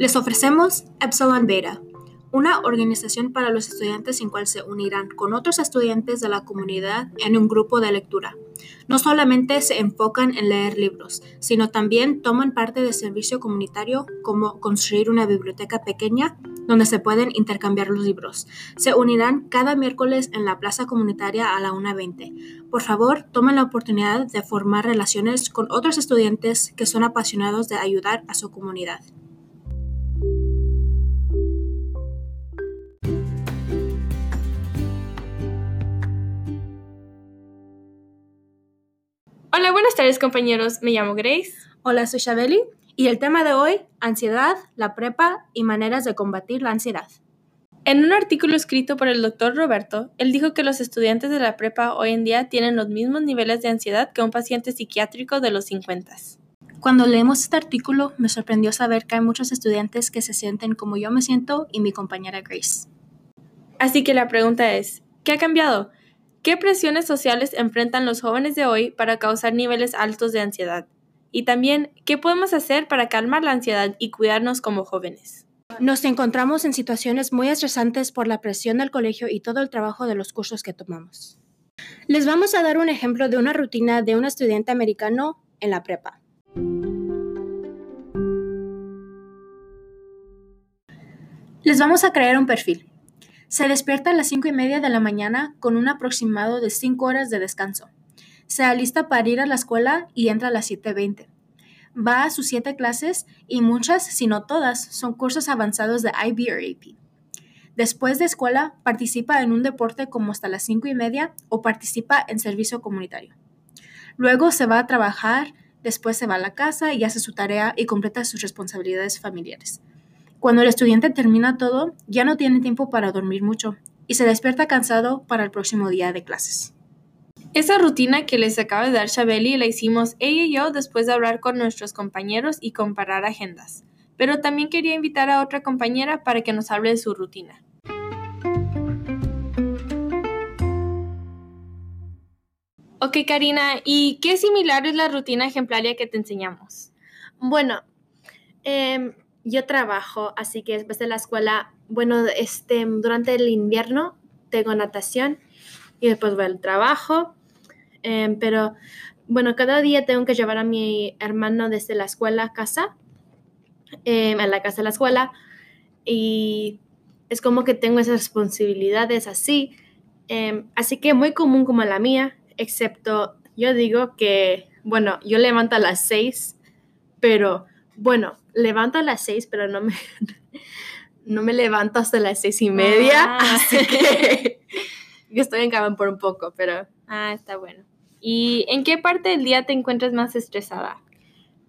Les ofrecemos Epsilon Beta, una organización para los estudiantes en cual se unirán con otros estudiantes de la comunidad en un grupo de lectura. No solamente se enfocan en leer libros, sino también toman parte del servicio comunitario como construir una biblioteca pequeña donde se pueden intercambiar los libros. Se unirán cada miércoles en la plaza comunitaria a la 1.20. Por favor, tomen la oportunidad de formar relaciones con otros estudiantes que son apasionados de ayudar a su comunidad. Hola, buenas tardes compañeros, me llamo Grace. Hola, soy Shabeli y el tema de hoy, ansiedad, la prepa y maneras de combatir la ansiedad. En un artículo escrito por el doctor Roberto, él dijo que los estudiantes de la prepa hoy en día tienen los mismos niveles de ansiedad que un paciente psiquiátrico de los 50. Cuando leemos este artículo, me sorprendió saber que hay muchos estudiantes que se sienten como yo me siento y mi compañera Grace. Así que la pregunta es, ¿qué ha cambiado? ¿Qué presiones sociales enfrentan los jóvenes de hoy para causar niveles altos de ansiedad? Y también, ¿qué podemos hacer para calmar la ansiedad y cuidarnos como jóvenes? Nos encontramos en situaciones muy estresantes por la presión del colegio y todo el trabajo de los cursos que tomamos. Les vamos a dar un ejemplo de una rutina de un estudiante americano en la prepa. Les vamos a crear un perfil. Se despierta a las cinco y media de la mañana con un aproximado de cinco horas de descanso. Se alista para ir a la escuela y entra a las 7.20. Va a sus siete clases y muchas, si no todas, son cursos avanzados de IB o AP. Después de escuela, participa en un deporte como hasta las cinco y media o participa en servicio comunitario. Luego se va a trabajar, después se va a la casa y hace su tarea y completa sus responsabilidades familiares. Cuando el estudiante termina todo, ya no tiene tiempo para dormir mucho y se despierta cansado para el próximo día de clases. Esa rutina que les acaba de dar Chabeli la hicimos ella y yo después de hablar con nuestros compañeros y comparar agendas. Pero también quería invitar a otra compañera para que nos hable de su rutina. Ok, Karina, ¿y qué similar es la rutina ejemplaria que te enseñamos? Bueno, eh, yo trabajo, así que después de la escuela, bueno, este, durante el invierno tengo natación y después voy al trabajo, em, pero bueno, cada día tengo que llevar a mi hermano desde la escuela a casa, em, a la casa de la escuela, y es como que tengo esas responsabilidades así, em, así que muy común como la mía, excepto yo digo que, bueno, yo levanto a las seis, pero bueno, levanto a las seis, pero no me, no me levanto hasta las seis y media, Ah. así que yo estoy en cama por un poco, pero Ah, está bueno. ¿Y en qué parte del día te encuentras más estresada?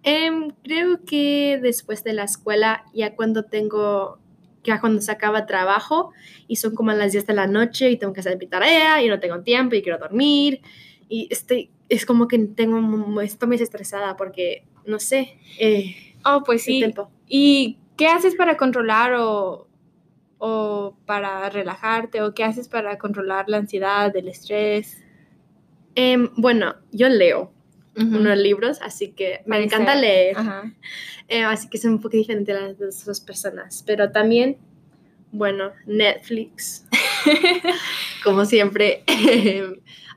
em, creo que después de la escuela, ya cuando tengo, ya cuando se acaba trabajo y son como las 10 de la noche y tengo que hacer mi tarea y no tengo tiempo y quiero dormir y estoy, es como que tengo, estoy muy estresada porque, no sé, eh, Oh, pues el sí. tiempo. ¿Y qué haces para controlar o, o para relajarte o qué haces para controlar la ansiedad, el estrés? Em, bueno, yo leo unos libros, así que me encanta leer. Eh, así que son un poco diferente a las de otras personas. Pero también, bueno, Netflix, como siempre.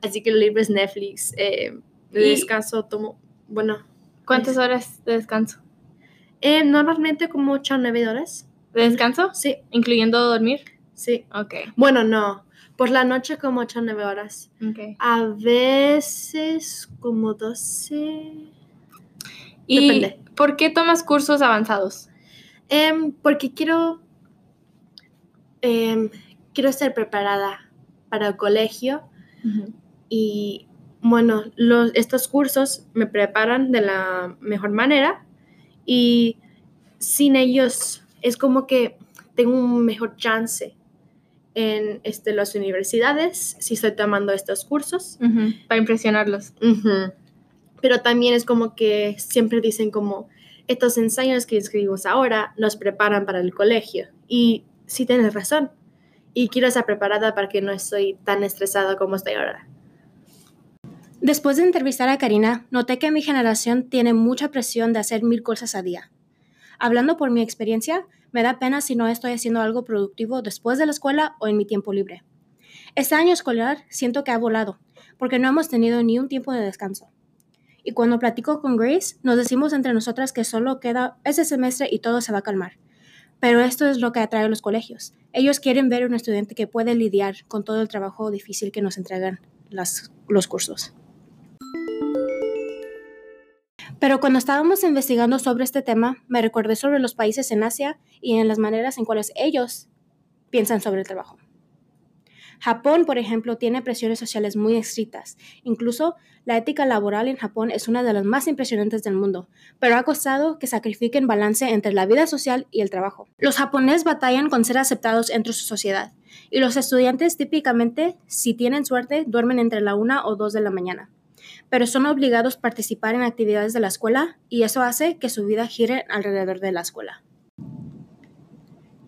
así que el libro es Netflix. Eh, de Y- descanso tomo, bueno, ¿Cuántas horas de descanso? Eh, normalmente como 8 o 9 horas. ¿De descanso? Sí, ¿Incluyendo dormir? sí. Ok. Bueno, no. Por la noche como 8 o 9 horas. okay. A veces como 12. ¿Y Depende. por qué tomas cursos avanzados? Em, porque quiero, em, quiero estar preparada para el colegio y bueno, los, estos cursos me preparan de la mejor manera y sin ellos es como que tengo un mejor chance en este, las universidades si estoy tomando estos cursos. Para impresionarlos. Pero también es como que siempre dicen como estos ensayos que escribimos ahora nos preparan para el colegio. Y sí tienes razón. Y quiero estar preparada para que no estoy tan estresada como estoy ahora. Después de entrevistar a Karina, noté que mi generación tiene mucha presión de hacer mil cosas a día. Hablando por mi experiencia, me da pena si no estoy haciendo algo productivo después de la escuela o en mi tiempo libre. Este año escolar siento que ha volado, porque no hemos tenido ni un tiempo de descanso. Y cuando platico con Grace, nos decimos entre nosotras que solo queda ese semestre y todo se va a calmar. Pero esto es lo que atrae a los colegios. Ellos quieren ver a un estudiante que puede lidiar con todo el trabajo difícil que nos entregan los cursos. Pero cuando estábamos investigando sobre este tema, me recordé sobre los países en Asia y en las maneras en cuales ellos piensan sobre el trabajo. Japón, por ejemplo, tiene presiones sociales muy estrictas. Incluso la ética laboral en Japón es una de las más impresionantes del mundo, pero ha costado que sacrifiquen balance entre la vida social y el trabajo. Los japoneses batallan con ser aceptados entre su sociedad, y los estudiantes típicamente, si tienen suerte, duermen entre la una o dos de la mañana. Pero son obligados a participar en actividades de la escuela y eso hace que su vida gire alrededor de la escuela.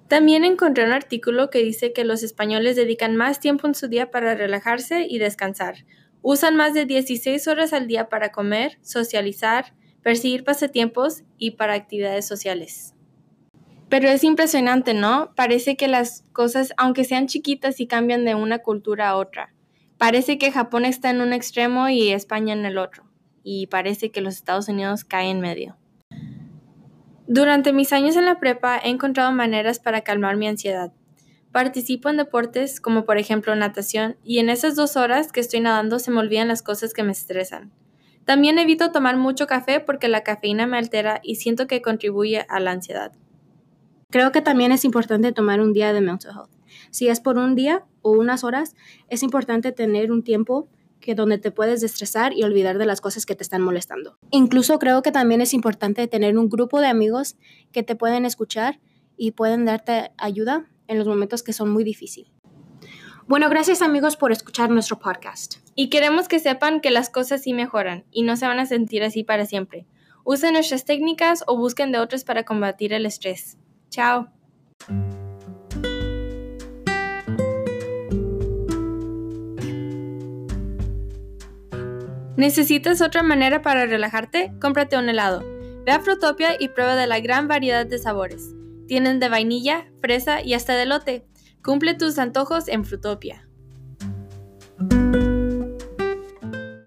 También encontré un artículo que dice que los españoles dedican más tiempo en su día para relajarse y descansar. Usan más de 16 horas al día para comer, socializar, perseguir pasatiempos y para actividades sociales. Pero es impresionante, ¿no? Parece que las cosas, aunque sean chiquitas y cambian de una cultura a otra. Parece que Japón está en un extremo y España en el otro. Y parece que los Estados Unidos caen en medio. Durante mis años en la prepa he encontrado maneras para calmar mi ansiedad. Participo en deportes como por ejemplo natación y en esas dos horas que estoy nadando se me olvidan las cosas que me estresan. También evito tomar mucho café porque la cafeína me altera y siento que contribuye a la ansiedad. Creo que también es importante tomar un día de mental health. Si es por un día o unas horas, es importante tener un tiempo que donde te puedes estresar y olvidar de las cosas que te están molestando. Incluso creo que también es importante tener un grupo de amigos que te pueden escuchar y pueden darte ayuda en los momentos que son muy difíciles. Bueno, gracias amigos por escuchar nuestro podcast. Y queremos que sepan que las cosas sí mejoran y no se van a sentir así para siempre. Usen nuestras técnicas o busquen de otras para combatir el estrés. Chao. ¿Necesitas otra manera para relajarte? Cómprate un helado. Ve a Frutopia y prueba de la gran variedad de sabores. Tienen de vainilla, fresa y hasta de lote. Cumple tus antojos en Frutopia.